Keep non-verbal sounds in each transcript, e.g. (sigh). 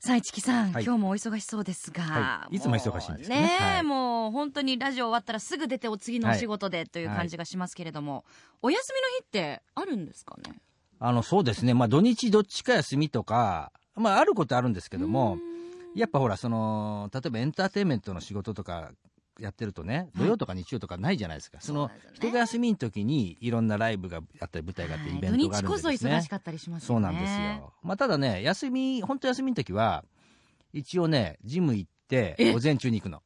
さあ、市木さん、はい。今日もお忙しそうですが、はい。いつも忙しいんですね。もうはい。もう本当にラジオ終わったらすぐ出てお次のお仕事でという感じがしますけれども、お休みの日ってあるんですかね？あのそうですね。まあ土日どっちか休みとかまああることあるんですけどもやっぱほらその例えばエンターテインメントの仕事とかやってるとね土曜とか日曜とかないじゃないですか、その人が休みの時にいろんなライブがあったり舞台があってイベントがあるんで土日こそ忙しかったりしますよね。そうなんですよ。まあ、ただね、休み、本当休みの時は、一応ね、ジム行って、午前中に行くの。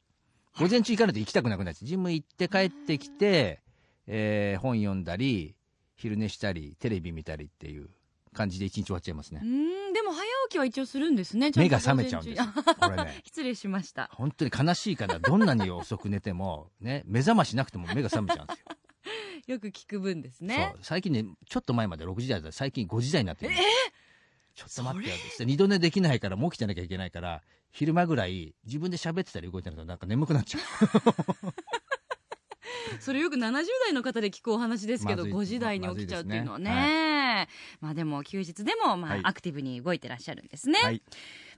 午前中行かないと行きたくなくなっちゃう。ジム行って帰ってきて、えー本読んだり、昼寝したり、テレビ見たりっていう感じで一日終わっちゃいますねう。ん、でも早起きは一応するんですね。目が覚めちゃうんですね。(laughs) 失礼しました。本当に悲しいから、どんなに遅く寝ても、ね、目覚ましなくても目が覚めちゃうんですよ。(laughs) よく聞く分ですねそう。最近ね、ちょっと前まで6時台だったら最近5時台になってる。ちょっと待ってよって。二度寝できないから、もう起きてなきゃいけないから、昼間ぐらい自分で喋ってたり動いてるとなんか眠くなっちゃう。(laughs) それよく70代の方で聞くお話ですけど、まずい5時台に起きちゃうっていうのはね。まずいですまあでも休日でもまはいあアクティブに動いてらっしゃるんですね。はい。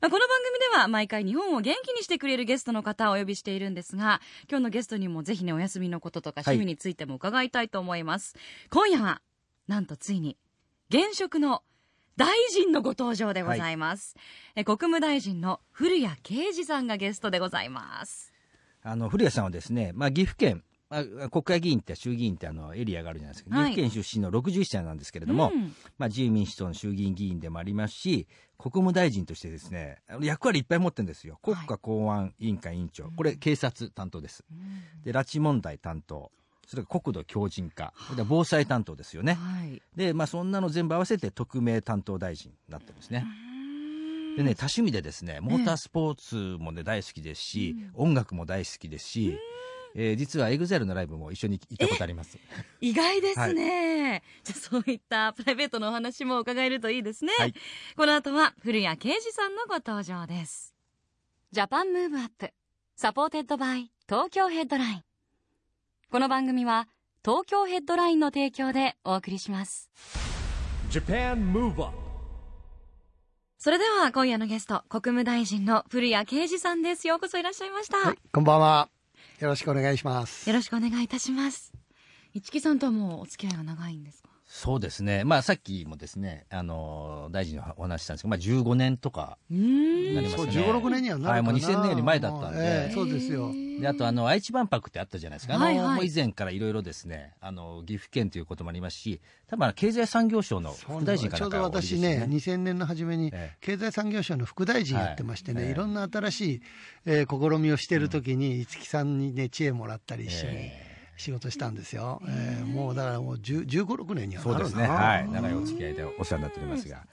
まあ、この番組では毎回日本を元気にしてくれるゲストの方をお呼びしているんですが、今日のゲストにもぜひね、お休みのこととかはい趣味についても伺いたいと思います。今夜は、なんとついに、現職の大臣のご登場でございます。え国務大臣の古谷啓二さんがゲストでございます。あの、古谷さんはですね、まあ、岐阜県、まあ、国会議員って衆議院ってあのエリアがあるじゃないですか、はい。岐阜県出身の61歳なんですけれども、うん。まあ、自由民主党の衆議院議員でもありますし国務大臣としてですね役割いっぱい持ってるんですよ。国家公安委員会委員長、これ警察担当です。で拉致問題担当。それから国土強靭化。防災担当ですよね。はい。で、まあ、そんなの全部合わせて特命担当大臣になってるんですね。でね多趣味でですねモータースポーツもね大好きですし、音楽も大好きですし、えー実は EXILE のライブも一緒に行ったことあります。(laughs) 意外ですね、じゃあそういったプライベートのお話も伺えるといいですね、はい。この後は古谷啓二さんのご登場です。Japan Move Up. Supported by Tokyo Headline.この番組は東京ヘッドラインの提供でお送りします。それでは今夜のゲスト国務大臣の古屋圭司さんです。ようこそいらっしゃいました、はい、こんばんは。よろしくお願いします。よろしくお願いいたします一木さんとはもうお付き合いが長いんですか？そうですねまあさっきもですねあのー大臣のお話ししたんですけど、まあ、15年とかなりますね15、6年にはなるかな。はいもう2000年より前だったんでええそうですよ。であとあの愛知万博ってあったじゃないですか、あのはいはい。もう以前からいろいろですねあの岐阜県ということもありますし多分あの経済産業省の副大臣かちょうど私ね、よ2000年の初めにええ。経済産業省の副大臣やってましてね、はい。い、ろんな新しい、えー試みをしているときに、五木さんにね、知恵もらったり一緒にえ仕事したんですよ。えーもうだからもう10 15、6年にはなるな。そうですね、はい、長いお付き合いでお世話になっておりますが、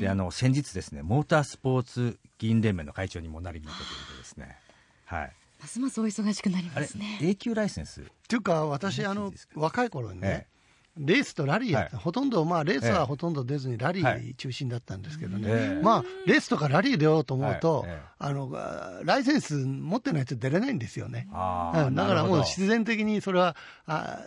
であの先日ですね、モータースポーツ議員連盟の会長にもなりになったということでですね、はい、ますますお忙しくなりますね、A 級ライセンス、っていうか、私、あの若い頃にね、えレースとラリーやって、はい。ほとんど、まあ、レースええはほとんど出ずに、ラリはい。ー中心だったんですけどね、ええ。まあ、レースとかラリー出ようと思うと、あのライセンス持ってないと出れないんですよね。だからもう必然的にそれはあ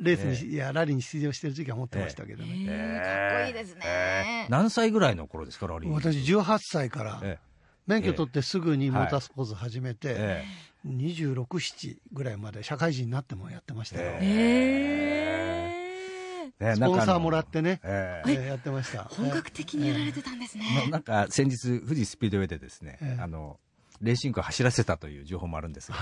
レースに、えいやラリーに出場してる時期は持ってましたけどね、えーかっこいいですね、何歳ぐらいの頃ですか、ラリー。私18歳からえ免許取ってすぐにえモータースポーツ始めて、え26、7ぐらいまで社会人になってもやってましたよ。えー。スポンサーもらってね、ええーやってました。本格的にやられてたんですね、えななんか先日、富士スピードウェイでですね、ええあのレーシングを走らせたという情報もあるんですが、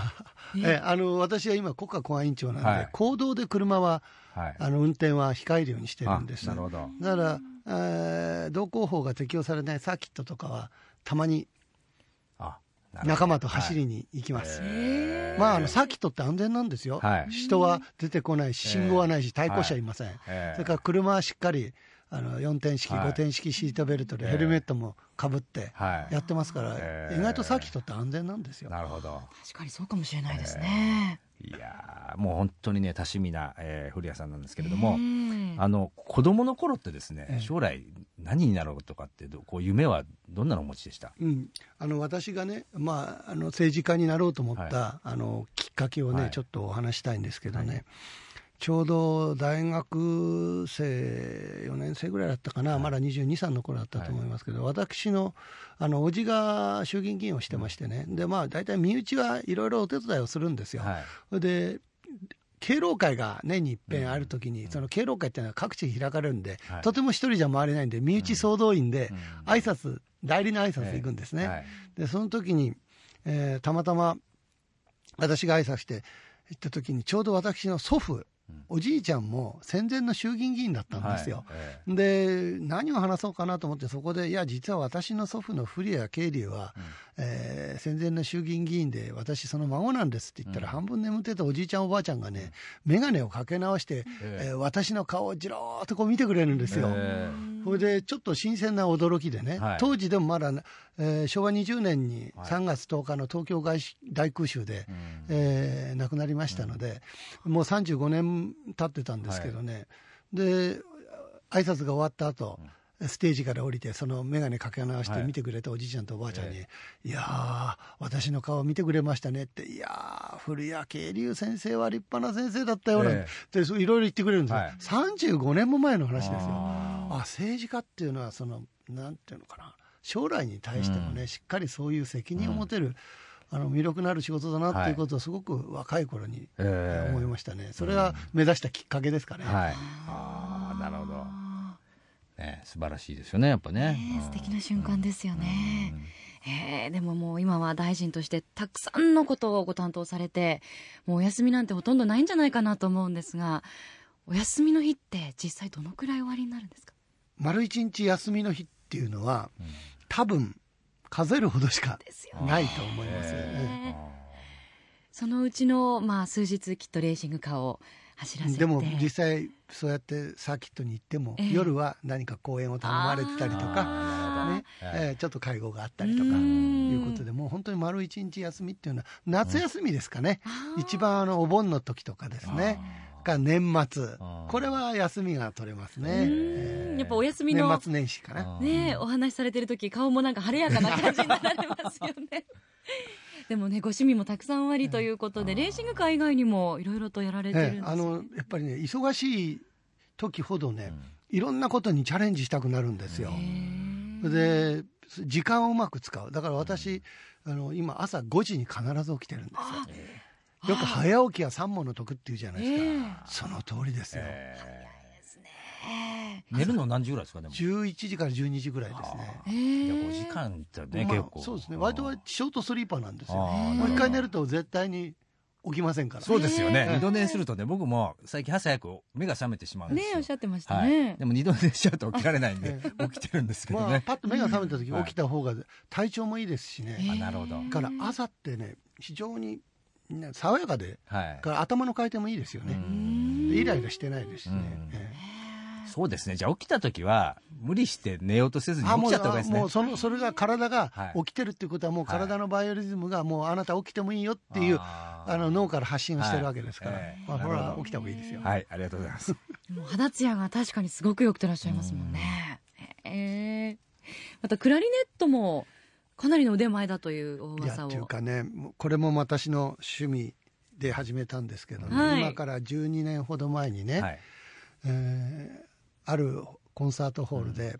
(laughs) えあの私は今、国家公安委員長なんで、はい。公道で車ははい、あの運転は控えるようにしてるんです。あなるほど。だから、えー道交法が適用されないサーキットとかは、たまに仲間と走りに行きます。まあ、あのサーキットって安全なんですよ、はい。人は出てこないし、信号はないし、対向車いません、ええそれから車はしっかりあの4点式、はい。5点式シートベルトでええヘルメットもかぶってはい。やってますから、ええ意外とサーキットって安全なんですよ。なるほど。確かにそうかもしれないですね。いやーもう本当にね多趣味な、えー古谷さんなんですけれども、ええ。あの子供の頃ってですね、ええ。将来何になろうとかってどこう夢はどんなのお持ちでした？うん、あの私がね、まあ、あの政治家になろうと思った、はあのきっかけをね、はい。ちょっとお話したいんですけどね、はいちょうど大学生4年生ぐらいだったかな、はい。まだ22、3の頃だったと思いますけど、私のあの叔父が衆議院議員をしてましてね、でまあ、大体身内はいろいろお手伝いをするんですよ。はい。それで敬老会が年に一遍あるときに、その敬老会っていうのは各地開かれるんで、はい。とても一人じゃ回れないんで、身内総動員でうん。挨拶、代理の挨拶行くんですね。はい。でその時に、えーたまたま私が挨拶して行った時にちょうど私の祖父、うんおじいちゃんも戦前の衆議院議員だったんですよ。はい。えで何を話そうかなと思ってそこでいや実は私の祖父の古谷慶龍は、えー戦前の衆議院議員で私その孫なんですって言ったら、うん。半分眠ってたおじいちゃんおばあちゃんがね眼鏡をかけ直して、ええ。えー私の顔をじろーっとこう見てくれるんですよ。えそれでちょっと新鮮な驚きでね、はい。当時でもまだ、えー昭和20年にはい。3月10日の東京外し大空襲で、うんえー亡くなりましたので、もう35年経ってたんですけどね、で挨拶が終わった後、ステージから降りて、その眼鏡かけ直してはい。見てくれたおじいちゃんとおばあちゃんに、えい、やー、私の顔見てくれましたねって、いやー、古谷慶龍先生は立派な先生だったよなんえて、でそういろいろ言ってくれるんですよ、はい。35年も前の話ですよ。ああ政治家っていうのはそのなんていうのかな。将来に対してもね、うん。しっかりそういう責任を持てる、あの魅力のある仕事だなってい。うことをすごく若い頃にええ。思いましたね、それが目指したきっかけですかね。はい。ああなるほど、ね、素晴らしいですよねやっぱね。ねうん。素敵な瞬間ですよね。う。ん。えーでももう今は大臣としてたくさんのことをご担当されてもうお休みなんてほとんどないんじゃないかなと思うんですがお休みの日って実際どのくらい終わりになるんですか？丸一日休みの日っていうのはうん。多分数えるほどしかないと思いますよえね。そのうちの、まあ、数日きっとレーシングカーを走らせて。でも実際そうやってサーキットに行っても、ええ。夜は何か公演を頼まれてたりとか、ねはいえーちょっと会合があったりとかういんうことでもう本当に丸一日休みっていうのは夏休みですかね、一番あのお盆の時とかですね。あか年末。あー。これは休みが取れますね、うん。えー。やっぱお休みの年末年始かなあー。ねえお話しされてる時顔もなんか晴れやかな感じになられますよね。(laughs) でもねご趣味もたくさんありということで、レーシングカー以外にもいろいろとやられてるんええあですよね、のやっぱりね忙しい時ほどね、いろんなことにチャレンジしたくなるんですよ、で時間をうまく使う。だから私、あの今朝5時に必ず起きてるんですあよよく早起きは三問の得っていうじゃないですか、ええ。その通りですよ、ええー寝るの何時ぐらいですかでも？11時から12時ぐらいですね。えじゃあえ5時間ってね、まあ結構。そうですね。割とショートスリーパーなんですよ。もう一回寝ると絶対に起きませんから。そうですよね、ええ。二度寝するとね僕も最近朝早く目が覚めてしまうんですよ。ねえおっしゃってましたはい、ね、でも二度寝しちゃうと起きられないんでえ起きてるんですけどまあね、パッと目が覚めた時はい。起きた方が体調もいいですしね、あなるほど。だから朝ってね非常にね爽やかではい。から頭の回転もいいですよね、イライラしてないですしね、うん。えそうですね。じゃあ起きた時は無理して寝ようとせずに起きちゃった方がいいですね。もうそのそれが体がはい。起きてるっていうことはもう体のバイオリズムがもうあなた起きてもいいよっていうあー。あの脳から発信をしてるわけですから、はい。ええまあ、これは起きた方がいいですよ、はいありがとうございます。(laughs) もう肌ツヤが確かにすごく良くてらっしゃいますもんね。ええまたクラリネットもかなりの腕前だという大噂を。いやっていうかねこれも私の趣味で始めたんですけどね、はい。今から12年ほど前にね、はい。えーあるコンサートホールで、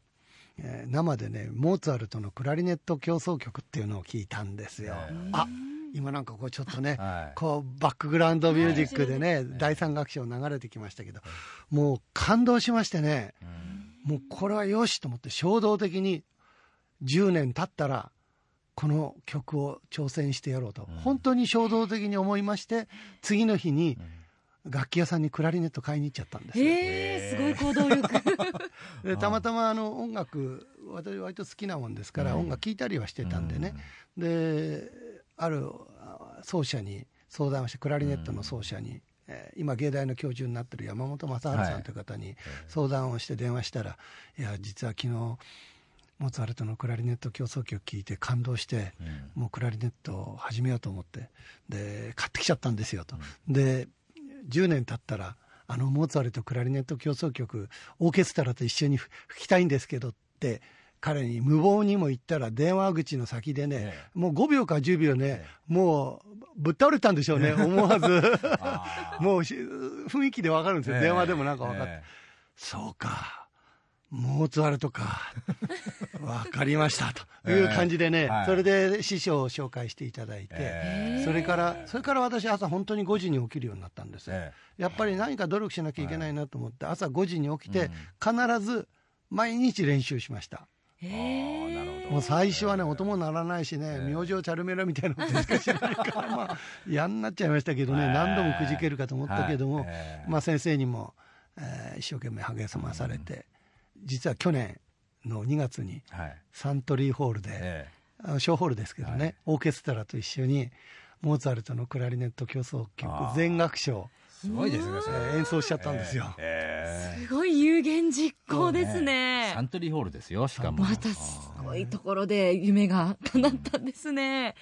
えー生でねモーツァルトのクラリネット協奏曲っていうのを聞いたんですよ。あ今なんかこうちょっとね、はい。こうバックグラウンドミュージックでね、はい。第三楽章流れてきましたけど、もう感動しましてね、もうこれはよしと思って衝動的に10年経ったらこの曲を挑戦してやろうと、うん。本当に衝動的に思いまして次の日に楽器屋さんにクラリネット買いに行っちゃったんですよ。ええすごい行動力。(laughs) でたまたまあの音楽私割と好きなもんですから、うん。音楽聴いたりはしてたんでね、であるあ奏者に相談をしてクラリネットの奏者に、ええー今芸大の教授になってる山本正治さんという方に相談をして電話したら、い、や実は昨日モーツァルトのクラリネット協奏曲聴いて感動して、もうクラリネットを始めようと思ってで買ってきちゃったんですよと、で10年経ったらあのモーツァルトクラリネット協奏曲オーケストラと一緒に吹きたいんですけどって彼に無謀にも言ったら電話口の先でね、えもう5秒か10秒ね、もうぶっ倒れたんでしょうね思わず。(laughs) もうし雰囲気で分かるんですよ、電話でもなんか分かって、え。そうかモーツァルトか。(laughs) 分かかりました。という感じでね、えはい。それで師匠を紹介していただいて、えそれからそれから私朝本当に5時に起きるようになったんです、えやっぱり何か努力しなきゃいけないなと思って朝5時に起きて必ず毎日練習しました。もう最初はね音も鳴らないしね明星チャルメラみたいなことしかしないから (laughs) まあ嫌になっちゃいましたけどねええ。何度もくじけるかと思ったけどもまあ先生にもえー一生懸命励まされて実は去年の2月にはい。サントリーホールでえあの小ホールですけどね、はい。オーケストラと一緒にモーツァルトのクラリネット協奏曲全楽章、えすごいですね演奏しちゃったんですよ、えすごい有言実行ですえね。サントリーホールですよしかも。またすごいところで夢が叶ったんですね。へ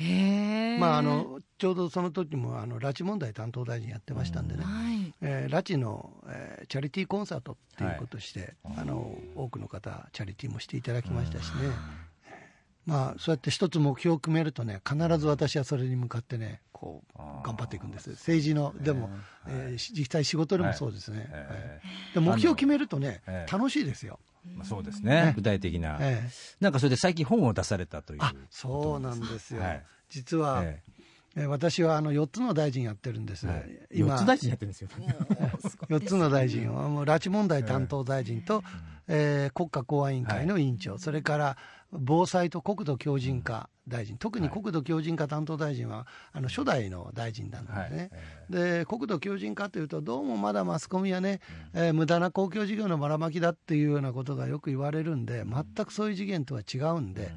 えまああのちょうどその時もあの拉致問題担当大臣やってましたんでね、はい。えー拉致の、えーチャリティーコンサートっていうことして、あの多くの方チャリティーもしていただきましたしね、まあそうやって一つ目標を決めるとね必ず私はそれに向かってねこう頑張っていくんです。政治のでも、えーし実際仕事でもそうですね、えはい。で目標を決めるとね、ええ楽しいですよ、まあそうですね。具体的な。ええ。なんかそれで最近本を出されたというあそうなんですよ、はい。実は、ええ。ー私はあの4つの大臣やってるんです、はい。今。四つ大臣やってるんですよ。(laughs) 4つの大臣はもう拉致問題担当大臣と、えー国家公安委員会の委員長、それから防災と国土強靭化大臣、特に国土強靭化担当大臣はあの初代の大臣なんですね、で国土強靭化というと、どうもまだマスコミはね、えー無駄な公共事業のばらまきだっていうようなことがよく言われるんで、全くそういう次元とは違うんで。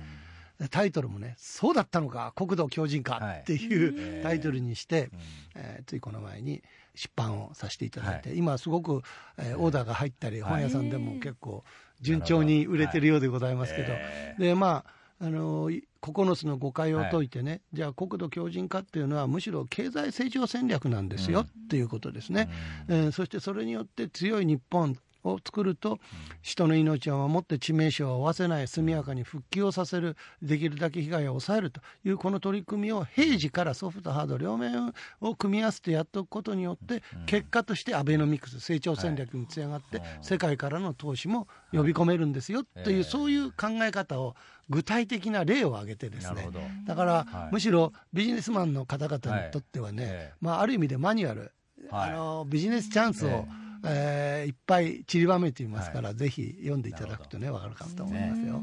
タイトルもね、そうだったのか、国土強靭化っていう (laughs) タイトルにして、えーついこの前に出版をさせていただいて、今すごく、えーオーダーが入ったり、本屋さんでも結構順調に売れてるようでございますけど、で、まあ、あのー9つの誤解を解いてね、じゃあ国土強靭化っていうのはむしろ経済成長戦略なんですよ、っていうことですね、えーそしてそれによって強い日本を作ると、人の命を守って致命傷を負わせない、速やかに復旧をさせる、できるだけ被害を抑えるというこの取り組みを平時からソフト、ハード両面を組み合わせてやっておくことによって、結果としてアベノミクス、成長戦略につながって、世界からの投資も呼び込めるんですよという、そういう考え方を具体的な例を挙げてですね。だから、はい。むしろビジネスマンの方々にとってはね、はい。ええ。まあ、ある意味でマニュアル、はい。あのビジネスチャンスを、えーいっぱい散りばめていますから、ぜひ読んでいただくとね、わかるかと思いますよ。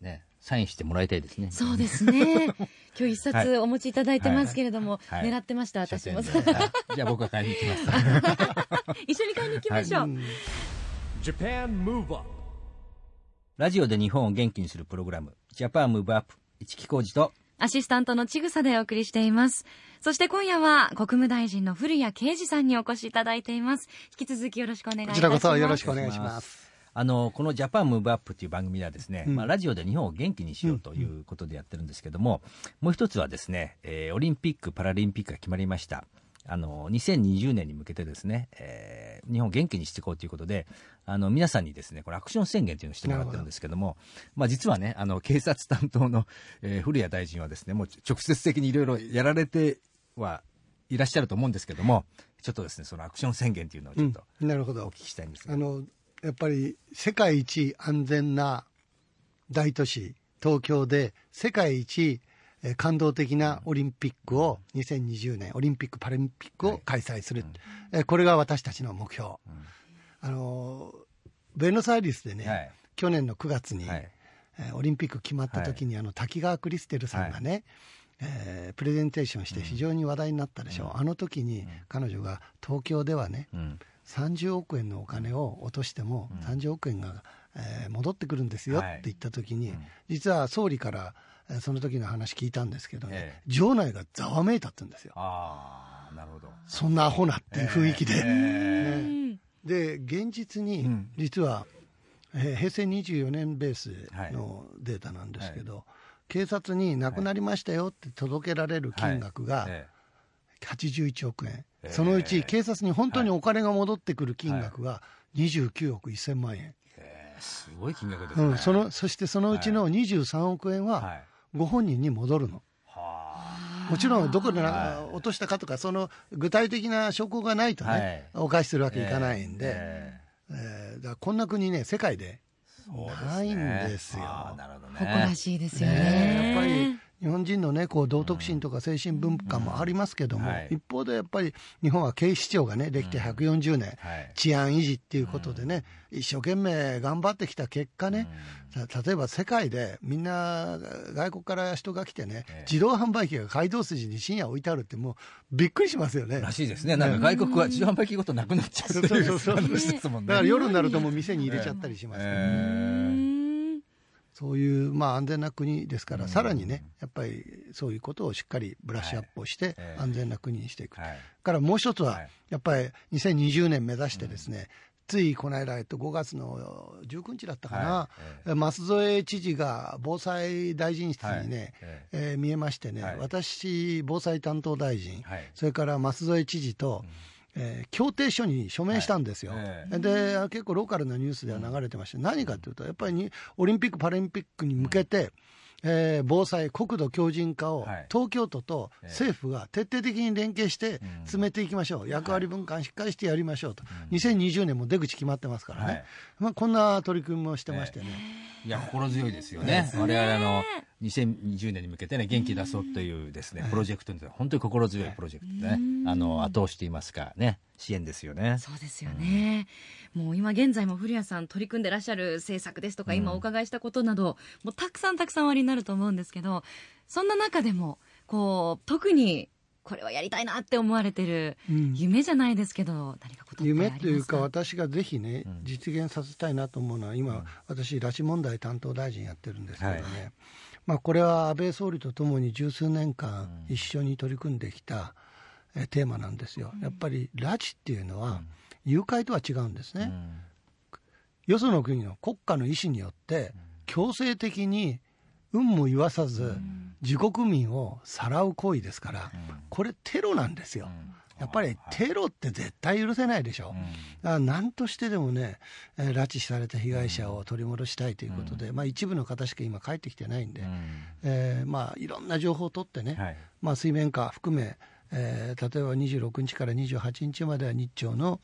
ね。サインしてもらいたいですね。そうですね。今日一はい。冊お持ちいただいてますけれども、はい。狙ってました私も。(laughs) じゃあ僕が買いに行きます。(laughs) 一緒に買いに行きましょう、Japan Move Up ラジオで日本を元気にするプログラムジャパンムーブアップ。一木工事とアシスタントのちぐさでお送りしています。そして今夜は国務大臣の古谷啓二さんにお越しいただいています。引き続きよろしくお願いいたします。こちらこそよろしくお願いします。あのこの「ジャパンムーブアップっていう番組ではですね、うんまあ、ラジオで日本を元気にしようということでやってるんですけども、もう一つはですね、えーオリンピック・パラリンピックが決まりましたあの2020年に向けてですね、えー日本を元気にしていこうということであの皆さんにですねこれアクション宣言というのをしてもらってるんですけどもまあ、実はねあの警察担当の、えー古谷大臣はですねもう直接的にいろいろやられてはいらっしゃると思うんですけどもちょっとですねそのアクション宣言というのをちょっとうんなるほど。お聞きしたいんですが、あのやっぱり世界一安全な大都市東京で世界一えー感動的なオリンピックを2020年オリンピック・パラリンピックを開催する、えーこれが私たちの目標、あのベノスアイリスでね、はい。去年の9月に、はい。えーオリンピック決まった時に、あの滝川クリステルさんがね、えープレゼンテーションして非常に話題になったでしょ。う、あの時に彼女が東京ではね、うん。30億円のお金を落としても、30億円がえー戻ってくるんですよっはいて言った時に、うん。実は総理から、えーその時の話聞いたんですけどね、ええ。場内がざわめいたって言うんですよ。ああなるほど。そんなアホなっていう雰囲気で。で現実にうん。実は、えー平成24年ベースのデータなんですけど、警察に亡くなりましたよって届けられる金額がえ81億円、ええ。そのうち警察に本当にお金が戻ってくる金額が29億1000万円、ええすごい金額ですね、うん、そのそしてそのうちの23億円ははいご本人に戻るの。はもちろんどこで落としたかとかその具体的な証拠がないとね、お返しするわけいかないんで、ええ。ーだからこんな国ね世界でないんですよ。ああなるほどね。誇らしいですよね。ねやっぱり日本人のねこう道徳心とか精神文化もありますけども、はい。一方でやっぱり日本は警視庁がねできて140年、はい。治安維持っていうことでね、一生懸命頑張ってきた結果ね、た例えば世界でみんな外国から人が来てね、ええ。自動販売機が街道筋に深夜置いてあるってもうびっくりしますよね。らしいですね。なんか外国は自動販売機ごとなくなっちゃうそうそうそうね。だから夜になるともう店に入れちゃったりしますよね、ええそういう、まあ、安全な国ですから、さらにね、やっぱりそういうことをしっかりブラッシュアップをして、ええ。安全な国にしていく。はい。からもう一つは、はい。やっぱり2020年目指してですね、ついこの間、えっと、5月の19日だったかな、はい。舛添知事が防災大臣室にね、はい。ええ。ー見えましてね、はい。私、防災担当大臣、はい。それから舛添知事と、えー協定書に署名したんですよ、はい。えで結構ローカルなニュースでは流れてまして、何かというと、やっぱりにオリンピック・パラリンピックに向けて、えー防災、国土強靭化をはい。東京都とええ。政府が徹底的に連携してうん。進めていきましょう、役割分担しっかりしてやりましょうと、2020年も出口決まってますからね、はい。まあ、こんな取り組みもしてましてね。いや心強いですよね。我々あの2020年に向けてね元気出そうというですねプロジェクトに本当に心強いプロジェクトでねあの後押していますかね。支援ですよねそうですよね、もう今現在も古谷さん取り組んでらっしゃる政策ですとか、今お伺いしたことなどもうたくさんたくさんおありになると思うんですけどそんな中でもこう特にこれはやりたいなって思われてるうん。夢じゃないですけど何かこと夢というか、私がぜひね、実現させたいなと思うのは、今、私、拉致問題担当大臣やってるんですけどね、はい。まあ、これは安倍総理とともに十数年間、一緒に取り組んできた、えテーマなんですよ。やっぱり拉致っていうのは、誘拐とは違うんですね。よその国の国家の意思によって、強制的に運も言わさず、自国民をさらう行為ですから、これ、テロなんですよ。やっぱりテロって絶対許せないでしょ。だから何としてでもね、えー拉致された被害者を取り戻したいということで、まあ、一部の方しか今帰ってきてないんで、えーまあ、いろんな情報を取ってね、はい。まあ、水面下含め、えー例えば26日から28日までは日朝の、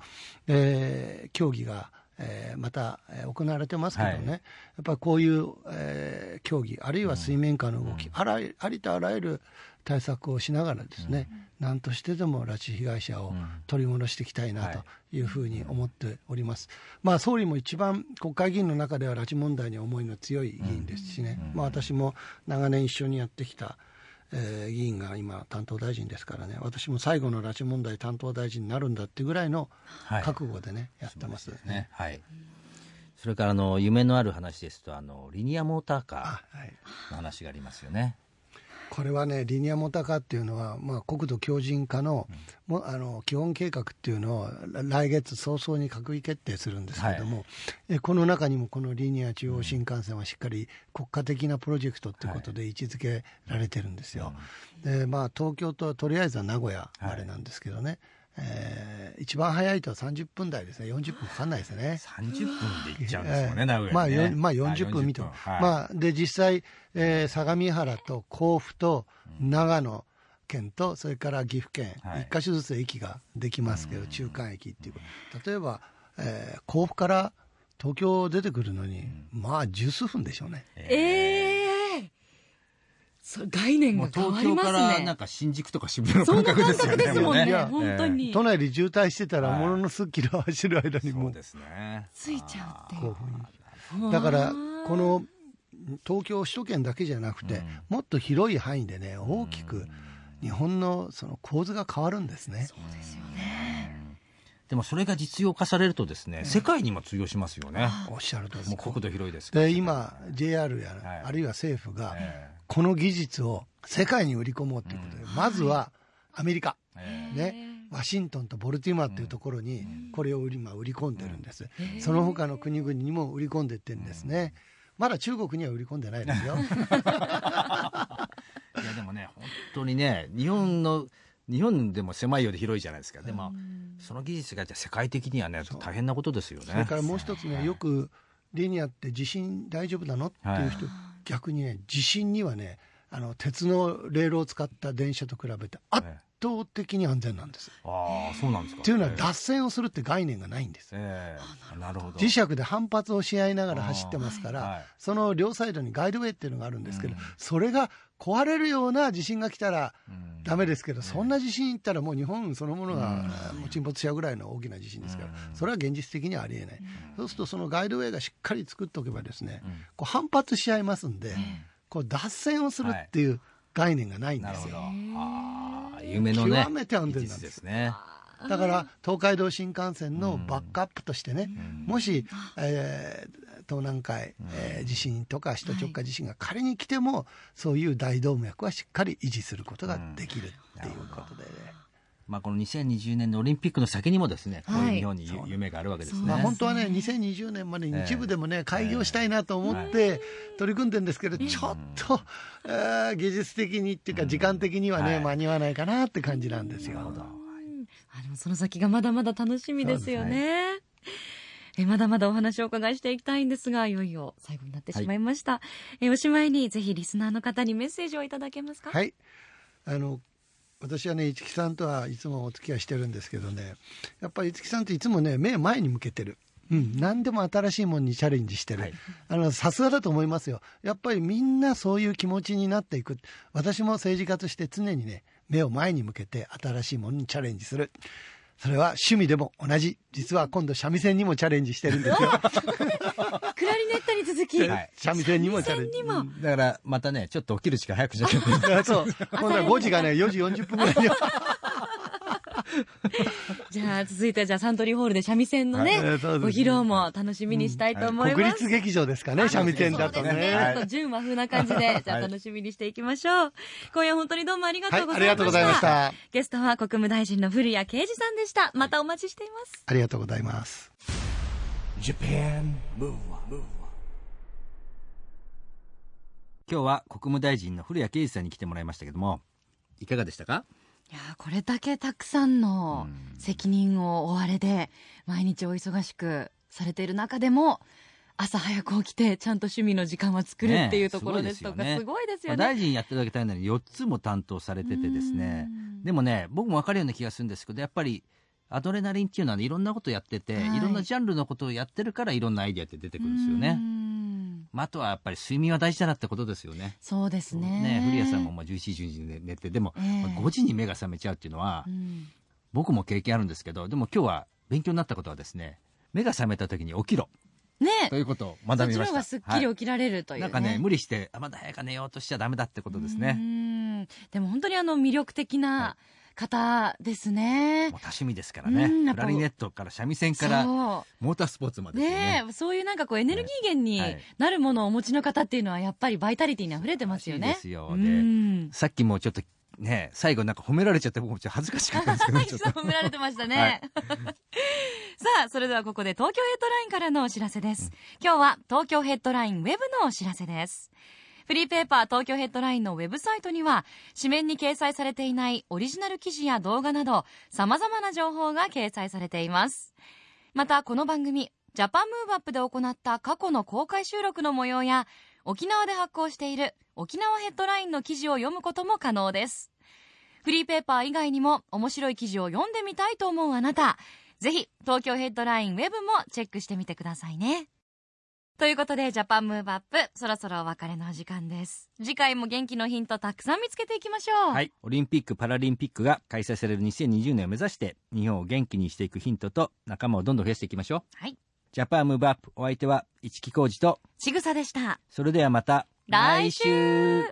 えー協議が、えーまた、えー行われてますけどね、はい。やっぱりこういう、えー協議、あるいは水面下の動き、あらありとあらゆる対策をしながらですね、何としてでも拉致被害者を取り戻していきたいなとい。うふうに思っております。まあ、総理も一番国会議員の中では拉致問題に思いの強い議員ですしね、まあ、私も長年一緒にやってきた、えー議員が今担当大臣ですからね私も最後の拉致問題担当大臣になるんだっていうぐらいのはい。覚悟でね、やってます。ね。はい。それからあの夢のある話ですとあのリニアモーターカーの話がありますよねこれはね、リニアモーターカーっていうのは、まあ、国土強靭化の,、もあの基本計画っていうのを来月早々に閣議決定するんですけども、えこの中にもこのリニア中央新幹線はしっかり国家的なプロジェクトっていうことで位置づけられてるんですよ。でまあ、東京ととりあえずは名古屋までなんですけどね、えー一番早いと30分台ですね、40分かかんないですね。(laughs) 30分で行っちゃうんですもんね、名古まあ、屋にね。よまあ40分見ても、はい。まあ、で実際、えー相模原と甲府と長野県とそれから岐阜県、はい。一箇所ずつ駅ができますけど、中間駅っていうこと。例えば、えー甲府から東京出てくるのに、まあ十数分でしょうね。ええそれ概念が変わり東京ますからなんねか新宿とか渋谷のそん感な感覚覚ですよね。ですもんね本当に、都内で渋滞してたら、はい。ものの数キロ走る間にもうそうですね。ついちゃうって。い甲うだからこの東京首都圏だけじゃなくて、もっと広い範囲でね大きく日本のその構図が変わるんですね。そうですよね。でもそれが実用化されるとですね、世界にも通用しますよね。おっしゃるとりです。もう国土広いですで今 JR や、はい。あるいは政府がえこの技術を世界に売り込もうということで、まずはアメリカ、えね、ワシントンとボルティモアっていうところにこれを売り,、まあ、売り込んでるんです、その他の国々にも売り込んでってるんですね、まだ中国には売り込んでないですよ。(laughs) いやでもね、本当にね、日本の、日本でも狭いようで広いじゃないですか。でも、その技術がじゃあ世界的にはね、大変なことですよね。それからもう一つねよくリニアって地震大丈夫なの？っていう人、逆にね地震にはねあの鉄のレールを使った電車と比べて圧倒的に安全なんです。ああ、そうなんですか。っていうのはええ脱線をするって概念がないんです。ええなるほど。磁石で反発をし合いながら走ってますから、はいその両サイドにガイドウェイっていうのがあるんですけど、うんそれが壊れるような地震が来たらうん。ダメですけど、そんな地震いったらもう日本そのものがもう沈没しちゃうぐらいの大きな地震ですから、うん。それは現実的にはありえない、そうするとそのガイドウェイがしっかり作っておけばですね、うん。こう反発し合いますんで、こう脱線をするっていう概念がないん。ですよ。ああ、夢のね。極めて安全なんです。ね。だから東海道新幹線のバックアップとしてね、もし、えー東南海、えー地震とか首都直下地震が仮に来ても、そういう大動脈はしっかり維持することができるっていうことで。ね、まあこの2020年のオリンピックの先にもですね、こういうはい日本にゆ夢があるわけですね。まあ、本当はね2020年までに一部でもね、開業したいなと思って取り組んでるんですけど、ちょっと、えー技術的にっていうか時間的にはね、はい。間に合わないかなって感じなんですよ。あでもその先がまだまだ楽しみですよね。えまだまだお話をお伺いしていきたいんですが、いよいよ最後になってしまいました。えおしまいにぜひリスナーの方にメッセージをいただけますか？はい。あの私はね市木さんとはいつもお付き合いしてるんですけどね。やっぱり市木さんっていつもね目前に向けてる。うん、何でも新しいものにチャレンジしてる、はい。あのさすがだと思いますよ。やっぱりみんなそういう気持ちになっていく。私も政治家として常にね目を前に向けて新しいものにチャレンジするそれは趣味でも同じ。実は今度三味線にもチャレンジしてるんですよ。(laughs) クラリネットに続き、はい。三味線にもチャレンジ。三味線にも。だからまたね、ちょっと起きる時間早くしなきゃいけない。(laughs) そう。今度は5時がね4時40分ぐらいにじゃあ続いてはじゃあサントリーホールで三味線のね、ご披露も楽しみにしたいと思います。国立劇場ですかね三味線だとそうですね。ねちょっと純和風な感じで、じゃあ楽しみにしていきましょう。今夜本当にどうもありがとうございました。はいありがとうございましたゲストは国務大臣の古谷啓二さんでした。またお待ちしています。ありがとうございます。Japan Move Up, 今日は国務大臣の古谷啓二さんに来てもらいましたけども、いかがでしたか？いやーこれだけたくさんの責任を負われで、毎日お忙しくされている中でも、朝早く起きてちゃんと趣味の時間は作るっていうところですとか、すごいですよね。大臣やってるだけ大変なのに4つも担当されててですね。うん。でもね僕も分かるような気がするんですけどやっぱりアドレナリンっていうのは、ね、いろんなことやってて、はい。い、ろんなジャンルのことをやってるからいろんなアイディアって出てくるんですよね。う、んまあ、あとはやっぱり睡眠は大事だなってことですよね。そうですね。ね古谷さんもまあ11時12時に寝てでも、ええ。まあ5時に目が覚めちゃうっていうのは、うん。僕も経験あるんですけどでも今日は勉強になったことはですね目が覚めた時に起きろ。ね。ということを学びました。方がすっきり起きられるという、ね。なんかね無理してあまだ早く寝ようとしちゃダメだってことですうねん。でも本当にあの魅力的な方ですね。もう多趣味ですからねうんやっぱクラリネットから三味線からそモータースポーツまうでねねえそういうなんかこうエネルギー源にはいなるものをお持ちの方っていうのはやっぱりバイタリティに溢れてますよね。ですようさっきもちょっとね最後なんか褒められちゃって僕もちょっと恥ずかしかったんですけどちょっと褒められてましたね。(laughs) さあ、それではここで東京ヘッドラインからのお知らせです。今日は東京ヘッドラインウェブのお知らせです。フリーペーパー東京ヘッドラインのウェブサイトには、紙面に掲載されていないオリジナル記事や動画など、様々な情報が掲載されています。また、この番組、ジャパンムーブアップで行った過去の公開収録の模様や、沖縄で発行している沖縄ヘッドラインの記事を読むことも可能です。フリーペーパー以外にも面白い記事を読んでみたいと思うあなた、ぜひ東京ヘッドラインウェブもチェックしてみてくださいね。ということで、 Japan Move Up、そろそろお別れのお時間です。次回も元気のヒントたくさん見つけていきましょう。はい、オリンピック・パラリンピックが開催される2020年を目指して日本を元気にしていくヒントと仲間をどんどん増やしていきましょうはい。 Japan Move Up お相手は一木広治とちぐさでした。それではまた来週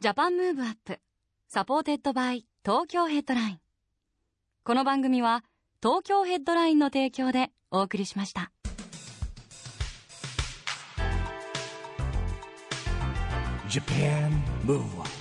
Japan Move Up supported by Tokyo Headline この番組は東京ヘッドラインの提供でお送りしました。Japan Move Up